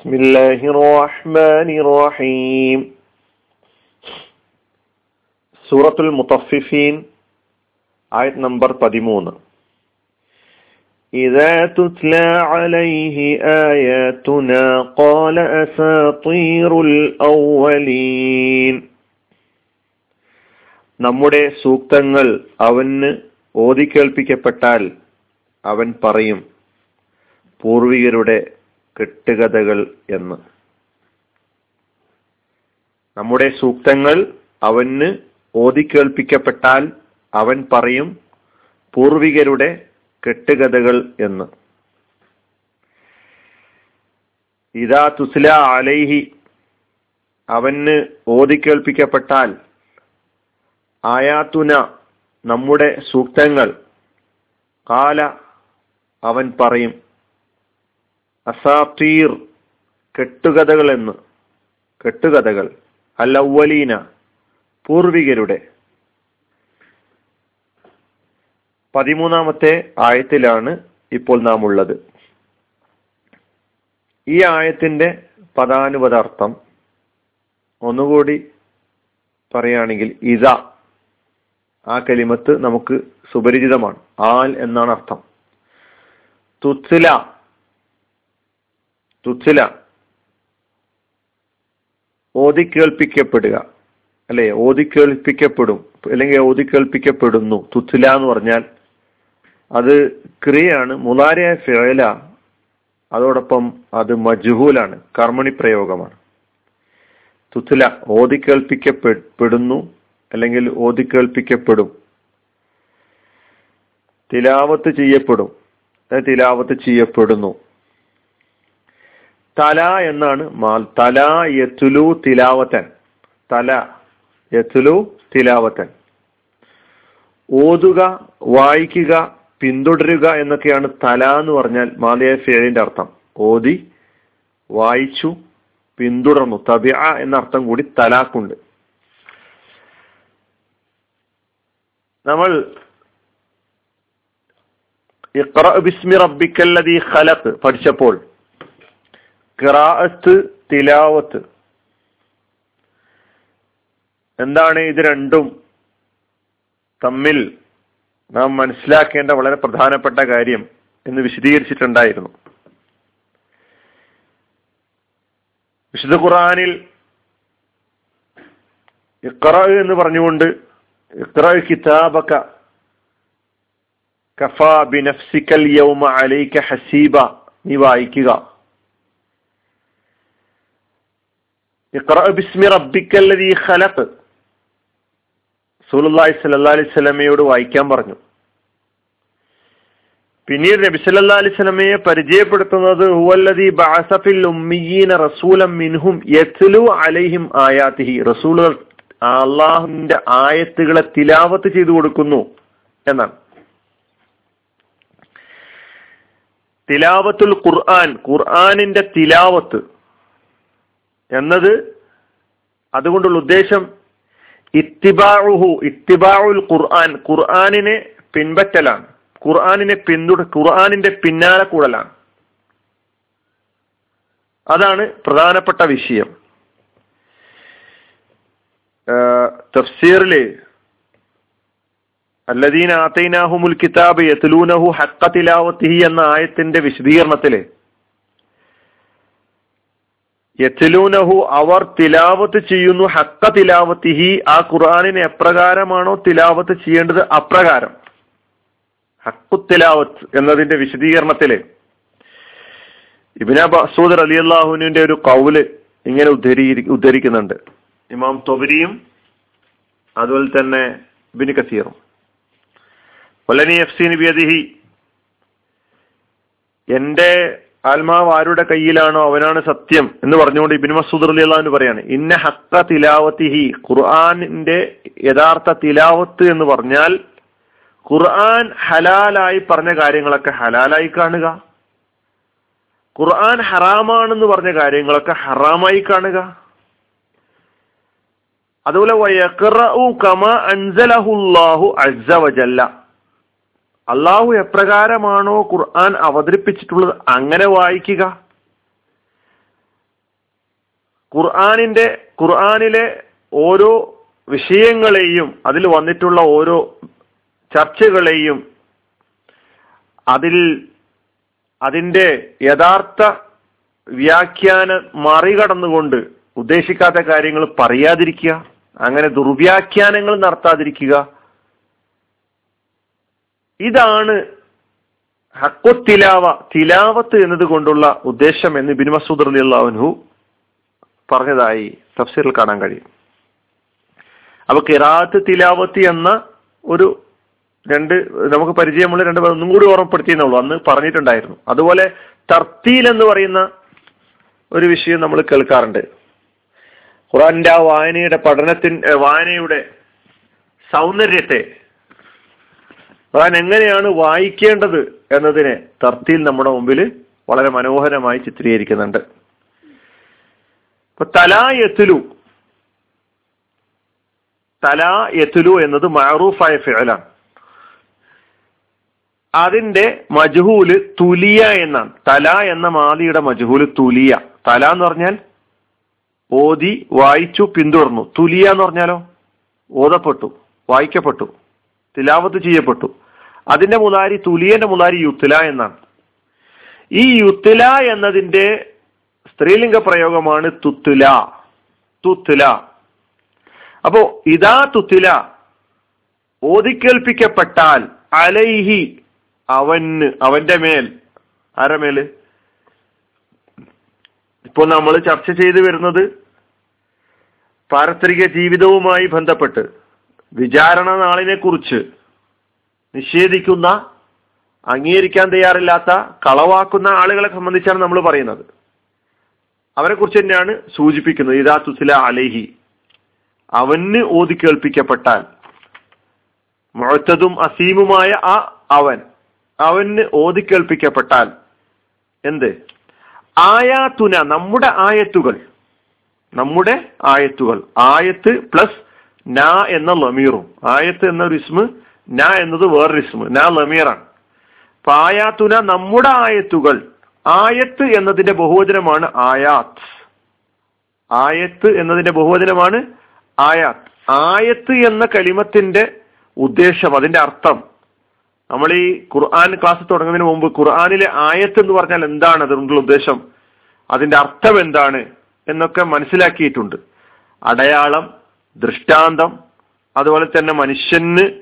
بسم الله الرحمن الرحيم സൂറത്തുൽ മുത്തഫിഫീൻ ആയത് നമ്പർ പതിമൂന്ന് إذا تتلى عليه آياتنا قال أساطير الأولين നമ്മുടെ സൂക്തങ്ങൾ അവന് ഓതിക്കേൾപ്പിക്കപ്പെട്ടാൽ അവൻ പറയും പൂർവികരുടെ കെട്ടുകഥകൾ എന്ന്. നമ്മുടെ സൂക്തങ്ങൾ അവന് ഓതിക്കേൾപ്പിക്കപ്പെട്ടാൽ അവൻ പറയും പൂർവികരുടെ കെട്ടുകഥകൾ എന്ന്. ഇതാ തുസ്ല അലൈഹി അവന് ഓതിക്കേൾപ്പിക്കപ്പെട്ടാൽ ആയാത്തുന നമ്മുടെ സൂക്തങ്ങൾ കാല അവൻ പറയും. അസാത്തീർ കെട്ടുകഥകൾ എന്ന്. കെട്ടുകഥകൾ. അല്ലവലീന പൂർവികരുടെ. പതിമൂന്നാമത്തെ ആയത്തിലാണ് ഇപ്പോൾ നാം ഉള്ളത് ഈ ആയത്തിന്റെ പദാനുപദാർത്ഥം ഒന്നുകൂടി പറയുകയാണെങ്കിൽ ഇത ആ കലിമത്ത് നമുക്ക് സുപരിചിതമാണ്. ആൽ എന്നാണ് അർത്ഥം. തുത്സില തുത്സില ഓതി കേൾപ്പിക്കപ്പെടുക. അല്ലെ? ഓതി കേൾപ്പിക്കപ്പെടും. അല്ലെങ്കിൽ ഓതി കേൾപ്പിക്കപ്പെടുന്നു. തുത്സില എന്ന് പറഞ്ഞാൽ അത് ക്രിയയാണ്. മുലാരിയ ഫിഴല അതോടൊപ്പം അത് മജുഹൂലാണ്. കർമ്മണി പ്രയോഗമാണ്. തുത്സില ഓതി കേൾപ്പിക്കപ്പെടുന്നു അല്ലെങ്കിൽ ഓതി കേൾപ്പിക്കപ്പെടും. തിലാവത്ത് ചെയ്യപ്പെടും. തിലാവത്ത് ചെയ്യപ്പെടുന്നു. തല എന്നാണ് മാൽ. തല യത്തുലു തിലാവത്തൻ തല യത്തുലു തിലാവത്തൻ ഓതുക വായിക്കുക പിന്തുടരുക എന്നൊക്കെയാണ് തല എന്ന് പറഞ്ഞാൽ മാലയ ഫേലിന്റെ അർത്ഥം. ഓതി വായിച്ചു പിന്തുടർന്നു. തബിയ എന്ന അർത്ഥം കൂടി തലാക്കുണ്ട്. നമ്മൾ ഇഖ്റ ബിസ്മി റബ്ബിക്കല്ലദീ ഖലഖ് പഠിച്ചപ്പോൾ ഖിറാഅത്ത് തിലാവത്ത്. എന്താണ് ഇത് രണ്ടും തമ്മിൽ നാം മനസ്സിലാക്കേണ്ട വളരെ പ്രധാനപ്പെട്ട കാര്യം എന്ന് വിശദീകരിച്ചിട്ടുണ്ടായിരുന്നു. വിശുദ്ധ ഖുറാനിൽ ഇഖ്റ എന്ന് പറഞ്ഞുകൊണ്ട് ഇഖ്റ കിതാബക കഫ ബിനഫ്സിക്കൽ യൗമ അലൈക ഹസീബ നീ വായിക്കുക ഇഖ്റ ബിസ്മി ഖലഖ്. അലൈഹി വായിക്കാൻ പറഞ്ഞു. പിന്നീട് നബി സല്ലാ അലൈഹി സ്വലമയെ പരിചയപ്പെടുത്തുന്നത് ഫിൽ ഉമ്മിയീന യത്ലു അലൈഹിം ആയത്തുകളെ തിലാവത്ത് ചെയ്തു കൊടുക്കുന്നു എന്നാണ്. തിലാവത്തുൽ ഖുർആൻ ഖുർആാനിന്റെ തിലാവത്ത് എന്നത് അതുകൊണ്ടുള്ള ഉദ്ദേശം ഇത്തിബാഹു ഇത്തിബാഉൽ ഖുർആൻ ഖുർആാനിനെ പിൻപറ്റലാണ്. ഖുർആാനിനെ പിന്തുട ഖുർആാനിന്റെ പിന്നാലെ കൂടലാണ്. അതാണ് പ്രധാനപ്പെട്ട വിഷയം. തഫ്സീറിൽ അല്ലദീന ആത്തൈനാഹുമുൽ കിതാബ് യത്ലൂനഹു ഹക്ക തിലാവത്തിഹി എന്ന ആയത്തിന്റെ വിശദീകരണത്തിൽ യത്തിലൂനഹു അവർ തിലാവത്ത് ചെയ്യുന്നു ഹക്ക തിലാവത്തിഹി. ആ ഖുർആാനിന് എപ്രകാരമാണോ തിലാവത്ത് ചെയ്യേണ്ടത്? അപ്രകാരം. ഹക്കു തിലാവത്ത് എന്നതിന്റെ വിശദീകരണത്തിൽ ഇബിന ബസൂദ് അലി അള്ളാഹുവിന്റെ ഒരു കൗൽ ഇങ്ങനെ ഉദ്ധരി ഉദ്ധരിക്കുന്നുണ്ട്. ഇമാം തൊബരിയും അതുപോലെ തന്നെ ബിന് കസീറും. ഒലനി എഫ് സി ബിയദിഹി എന്റെ ആത്മാവ് ആരുടെ കയ്യിലാണോ അവനാണ് സത്യം എന്ന് പറഞ്ഞുകൊണ്ട് ഇബിൻ മസൂദ് അലി അള്ളാഹുവിന് പറയാണ്. ഇന്ന ഹക്ക തിലാവത്തിഹി ഖുർആാനിന്റെ യഥാർത്ഥ തിലാവത്ത് എന്ന് പറഞ്ഞാൽ ഖുർആൻ ഹലാലായി പറഞ്ഞ കാര്യങ്ങളൊക്കെ ഹലാലായി കാണുക. ഖുർആൻ ഹറാമാണെന്ന് പറഞ്ഞ കാര്യങ്ങളൊക്കെ ഹറാമായി കാണുക. അതുപോലെ കമാ അൻസലഹുല്ലാഹു അസ്സ വജല്ല. അള്ളാഹു എപ്രകാരമാണോ ഖുർആൻ അവതരിപ്പിച്ചിട്ടുള്ളത് അങ്ങനെ വായിക്കുക. ഖുർആാനിന്റെ ഖുർആാനിലെ ഓരോ വിഷയങ്ങളെയും അതിൽ വന്നിട്ടുള്ള ഓരോ ചർച്ചകളെയും അതിൽ അതിന്റെ യഥാർത്ഥ വ്യാഖ്യാനം മറികടന്നുകൊണ്ട് ഉദ്ദേശിക്കാത്ത കാര്യങ്ങൾ പറയാതിരിക്കുക. അങ്ങനെ ദുർവ്യാഖ്യാനങ്ങൾ നടത്താതിരിക്കുക. ഇതാണ് ഹക്കൊത്തിലാവ തിലാവത്ത് എന്നതുകൊണ്ടുള്ള ഉദ്ദേശം എന്ന് ബിൻ മസൂദ് അലി അള്ളാഹുൻഹു പറഞ്ഞതായി തഫ്സീറിൽ കാണാൻ കഴിയും. അപ്പൊ കിറാത്ത് തിലാവത്ത് എന്ന ഒരു രണ്ട് നമുക്ക് പരിചയമുള്ള രണ്ട് ഒന്നും കൂടി ഓർമ്മപ്പെടുത്തിയെന്നുള്ളൂ അന്ന് പറഞ്ഞിട്ടുണ്ടായിരുന്നു. അതുപോലെ തർത്തീൽ എന്ന് പറയുന്ന ഒരു വിഷയം നമ്മൾ കേൾക്കാറുണ്ട്. ഖുറാന്റെ ആ വായനയുടെ പഠനത്തിൻ വായനയുടെ സൗന്ദര്യത്തെ ഖുറാൻ എങ്ങനെയാണ് വായിക്കേണ്ടത് എന്നതിനെ തർത്തിൽ നമ്മുടെ മുമ്പിൽ വളരെ മനോഹരമായി ചിത്രീകരിക്കുന്നുണ്ട്. ഇപ്പൊ തലാ എത്തുലു തലാ എത്തുലു എന്നത് മാറൂഫായ ഫിഴലാണ് അതിന്റെ മജുഹൂൽ തുലിയ എന്നാണ്. തല എന്ന മാലിയുടെ മജുഹൂൽ തുലിയ. തല എന്ന് പറഞ്ഞാൽ ഓതി വായിച്ചു പിന്തുടർന്നു. തുലിയ എന്ന് പറഞ്ഞാലോ? ഓതപ്പെട്ടു വായിക്കപ്പെട്ടു തിലാവത്ത് ചെയ്യപ്പെട്ടു. അതിന്റെ മുതാരി തുലിയന്റെ മുതാരി യുത്തില എന്നാണ്. ഈ യുത്തില എന്നതിന്റെ സ്ത്രീലിംഗ പ്രയോഗമാണ് തുത്തുല. തുത്തുല. അപ്പോ ഇതാ തുത്തില. ഓതിക്കേൽപ്പിക്കപ്പെട്ടാൽ അലൈഹി അവന് അവന്റെ മേൽ. ആരമേൽ ഇപ്പോൾ നമ്മൾ ചർച്ച ചെയ്തു വരുന്നത് പാരസ്പരിക ജീവിതവുമായി ബന്ധപ്പെട്ട്. വിചാരണ നാളിനെ കുറിച്ച് നിഷേധിക്കുന്ന അംഗീകരിക്കാൻ തയ്യാറില്ലാത്ത കളവാക്കുന്ന ആളുകളെ സംബന്ധിച്ചാണ് നമ്മൾ പറയുന്നത്. അവരെ കുറിച്ച് തന്നെയാണ് സൂചിപ്പിക്കുന്നത്. ഇതാ തുസില അലേഹി. അവന് ഓതി കേൾപ്പിക്കപ്പെട്ടാൽ മുഴത്തതും അസീമുമായ ആ അവൻ അവന് ഓതി കേൾപ്പിക്കപ്പെട്ടാൽ എന്ത്? ആയാത്തുന നമ്മുടെ ആയത്തുകൾ. നമ്മുടെ ആയത്തുകൾ. ആയത്ത് പ്ലസ് ന എന്ന ലമീറും. ആയത്ത് എന്ന ഒരു ഇസ്മ് ന എന്നത് വേറൊരു ഇസ്മ ന ലമീറാണ് പായാത്തുന നമ്മുടെ ആയത്തുകൾ. ആയത്ത് എന്നതിന്റെ ബഹുവചനമാണ് ആയാത്ത്. ആയത്ത് എന്നതിന്റെ ബഹുവചനമാണ് ആയാത്ത്. ആയത്ത് എന്ന കലിമത്തിന്റെ ഉദ്ദേശം അതിന്റെ അർത്ഥം. നമ്മൾ ഈ ഖുർആൻ ക്ലാസ് തുടങ്ങുന്നതിന് മുമ്പ് ഖുർആാനിലെ ആയത്ത് എന്ന് പറഞ്ഞാൽ എന്താണ്? അതുകൊണ്ടുള്ള ഉദ്ദേശം. അതിന്റെ അർത്ഥം എന്താണ്? എന്നൊക്കെ മനസ്സിലാക്കിയിട്ടുണ്ട്. അടയാളം ദൃഷ്ടാന്തം അതുപോലെ തന്നെ മനുഷ്യന്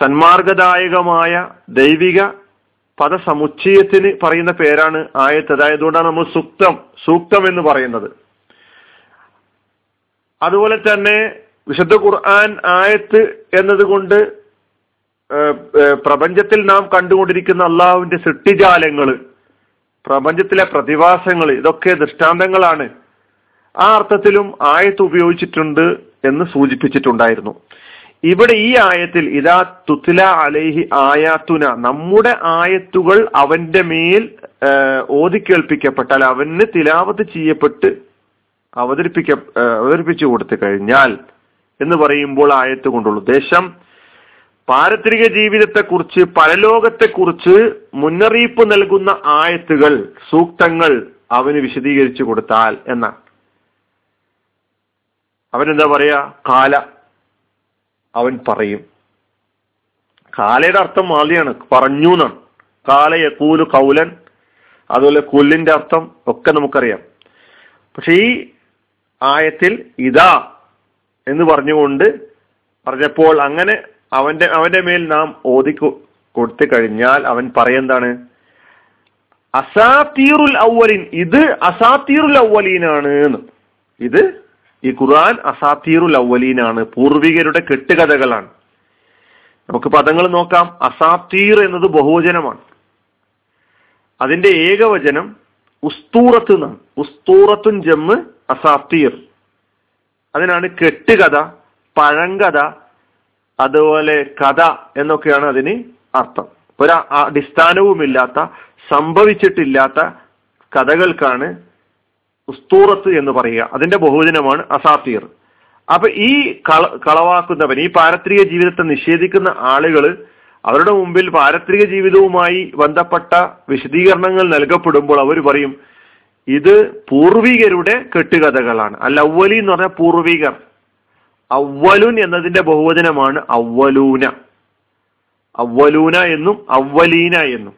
സന്മാർഗദായകമായ ദൈവിക പദസമുച്ചയത്തിന് പറയുന്ന പേരാണ് ആയത്ത്. അതായത് കൊണ്ടാണ് നമ്മൾ സൂക്തം സൂക്തം എന്ന് പറയുന്നത്. അതുപോലെ തന്നെ വിശുദ്ധ ഖുർആൻ ആയത്ത് എന്നതുകൊണ്ട് പ്രപഞ്ചത്തിൽ നാം കണ്ടുകൊണ്ടിരിക്കുന്ന അള്ളാഹുവിന്റെ സൃഷ്ടിജാലങ്ങൾ പ്രപഞ്ചത്തിലെ പ്രതിഭാസങ്ങൾ ഇതൊക്കെ ദൃഷ്ടാന്തങ്ങളാണ്. ആ അർത്ഥത്തിലും ആയത്ത് ഉപയോഗിച്ചിട്ടുണ്ട് എന്ന് സൂചിപ്പിച്ചിട്ടുണ്ടായിരുന്നു. ഇവിടെ ഈ ആയത്തിൽ ഇതാ തുത്തില അലൈഹി ആയാത്തുന. നമ്മുടെ ആയത്തുകൾ അവന്റെ മേൽ ഓതിക്കേൾപ്പിക്കപ്പെട്ടാൽ അവന് തിലാവത്ത് ചെയ്യപ്പെട്ട് അവതരിപ്പിക്ക അവതരിപ്പിച്ചു കൊടുത്തു കഴിഞ്ഞാൽ എന്ന് പറയുമ്പോൾ ആയത്ത് കൊണ്ടുള്ള ഉദ്ദേശം പാരത്രിക ജീവിതത്തെക്കുറിച്ച് പരലോകത്തെക്കുറിച്ച് മുന്നറിയിപ്പ് നൽകുന്ന ആയത്തുകൾ സൂക്തങ്ങൾ അവന് വിശദീകരിച്ചു കൊടുത്താൽ എന്നാണ്. അവനെന്താ പറയാ? കാല. അവൻ പറയും. കാലയുടെ അർത്ഥം മാലിയാണ് പറഞ്ഞു എന്നാണ് കാലയെ കൂലു കൗലൻ അതുപോലെ കുല്ലിന്റെ അർത്ഥം ഒക്കെ നമുക്കറിയാം. പക്ഷെ ഈ ആയത്തിൽ ഇതാ എന്ന് പറഞ്ഞുകൊണ്ട് പറഞ്ഞപ്പോൾ അങ്ങനെ അവന്റെ അവന്റെ മേൽ നാം ഓതി കൊടുത്തു കഴിഞ്ഞാൽ അവൻ പറയെന്താണ്? അസാത്തീറുൽ ഔവലിൻ ഇത് അസാത്തീറുൽ എന്ന്. ഇത് ഈ ഖുർആൻ അസാത്തീറുൽ അവലീനാണ് പൂർവികരുടെ കെട്ടുകഥകളാണ്. നമുക്ക് പദങ്ങൾ നോക്കാം. അസാത്തീർ എന്നത് ബഹുവചനമാണ്. അതിന്റെ ഏകവചനം ഉസ്തൂറത്ത് നിന്നാണ് ഉസ്തൂറത്തുൻ ജമ്മ് അസാത്തീർ. അതിനാണ് കെട്ടുകഥ പഴങ്കഥ അതുപോലെ കഥ എന്നൊക്കെയാണ് അതിന് അർത്ഥം. ഒരു അടിസ്ഥാനവുമില്ലാത്ത സംഭവിച്ചിട്ടില്ലാത്ത കഥകൾക്കാണ് ഉസ്തൂറത്ത് എന്ന് പറയുക അതിന്റെ ബഹുജനമാണ് അസാത്തീർ. അപ്പൊ ഈ കള കളവാക്കുന്നവൻ ഈ പാരത്രിക ജീവിതത്തെ നിഷേധിക്കുന്ന ആളുകൾ അവരുടെ മുമ്പിൽ പാരത്രിക ജീവിതവുമായി ബന്ധപ്പെട്ട വിശദീകരണങ്ങൾ നൽകപ്പെടുമ്പോൾ അവർ പറയും ഇത് പൂർവികരുടെ കെട്ടുകഥകളാണ്. അല്ല അവലി എന്ന് പറഞ്ഞാൽ പൂർവികർ. അവലുൻ എന്നതിന്റെ ബഹുവചനമാണ് അവലൂന അവലൂന എന്നും അവലീന എന്നും.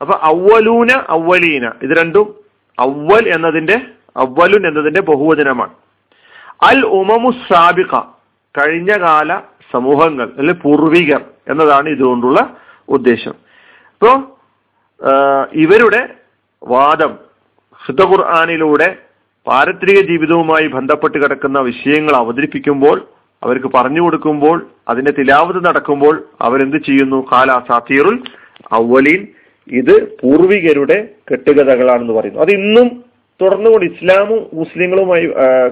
അപ്പൊ അവലൂന അവലീന ഇത് രണ്ടും അവൽ എന്നതിന്റെ അവലുൻ എന്നതിന്റെ ബഹുവചനമാണ്. അൽ ഉമമു സാബിക കഴിഞ്ഞ കാല സമൂഹങ്ങൾ അല്ലെ പൂർവികർ എന്നതാണ് ഇതുകൊണ്ടുള്ള ഉദ്ദേശം. അപ്പോ ഇവരുടെ വാദം ശുദ്ധ ഖുർആാനിലൂടെ പാരത്രിക ജീവിതവുമായി ബന്ധപ്പെട്ട് കിടക്കുന്ന വിഷയങ്ങൾ അവതരിപ്പിക്കുമ്പോൾ അവർക്ക് പറഞ്ഞു കൊടുക്കുമ്പോൾ അതിന്റെ തിലാവത് നടക്കുമ്പോൾ അവരെന്ത് ചെയ്യുന്നു? കാല സാത്തീറുൽ അവലീൻ ഇത് പൂർവികരുടെ കെട്ടുകഥകളാണെന്ന് പറയുന്നു. അത് ഇന്നും തുടർന്നുകൊണ്ട് ഇസ്ലാമും മുസ്ലിങ്ങളുമായി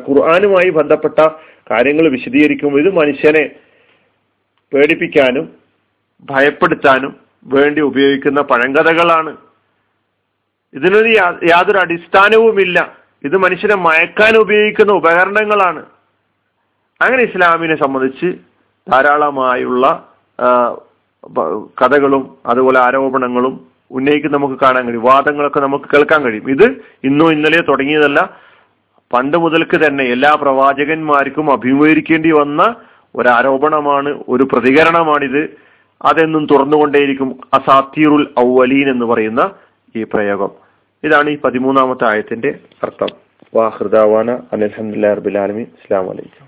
ഖുർആാനുമായി ബന്ധപ്പെട്ട കാര്യങ്ങൾ വിശദീകരിക്കുമ്പോൾ ഇത് മനുഷ്യനെ പേടിപ്പിക്കാനും ഭയപ്പെടുത്താനും വേണ്ടി ഉപയോഗിക്കുന്ന പഴങ്കഥകളാണ്. ഇതിനൊരു യാതൊരു അടിസ്ഥാനവുമില്ല. ഇത് മനുഷ്യനെ മയക്കാൻ ഉപയോഗിക്കുന്ന ഉപകരണങ്ങളാണ്. അങ്ങനെ ഇസ്ലാമിനെ സംബന്ധിച്ച് ധാരാളമായുള്ള കഥകളും അതുപോലെ ആരോപണങ്ങളും ഉന്നയിക്കുന്ന നമുക്ക് കാണാൻ കഴിയും. വാദങ്ങളൊക്കെ നമുക്ക് കേൾക്കാൻ കഴിയും. ഇത് ഇന്നോ ഇന്നലെയോ തുടങ്ങിയതല്ല. പണ്ട് മുതൽക്ക് തന്നെ എല്ലാ പ്രവാചകന്മാർക്കും അഭിമുഖീകരിക്കേണ്ടി വന്ന ഒരു ആരോപണമാണ് ഒരു പ്രതികരണമാണിത്. അതെന്നും തുറന്നുകൊണ്ടേയിരിക്കും അസാത്തീറുൽ ഔവലീൻ എന്ന് പറയുന്ന ഈ പ്രയോഗം. ഇതാണ് ഈ പതിമൂന്നാമത്തെ ആയത്തിന്റെ അർത്ഥം. വാഹൃദാവാന അലഹമുല്ലാ റബുലാലമി അസ്സാം വലൈക്കും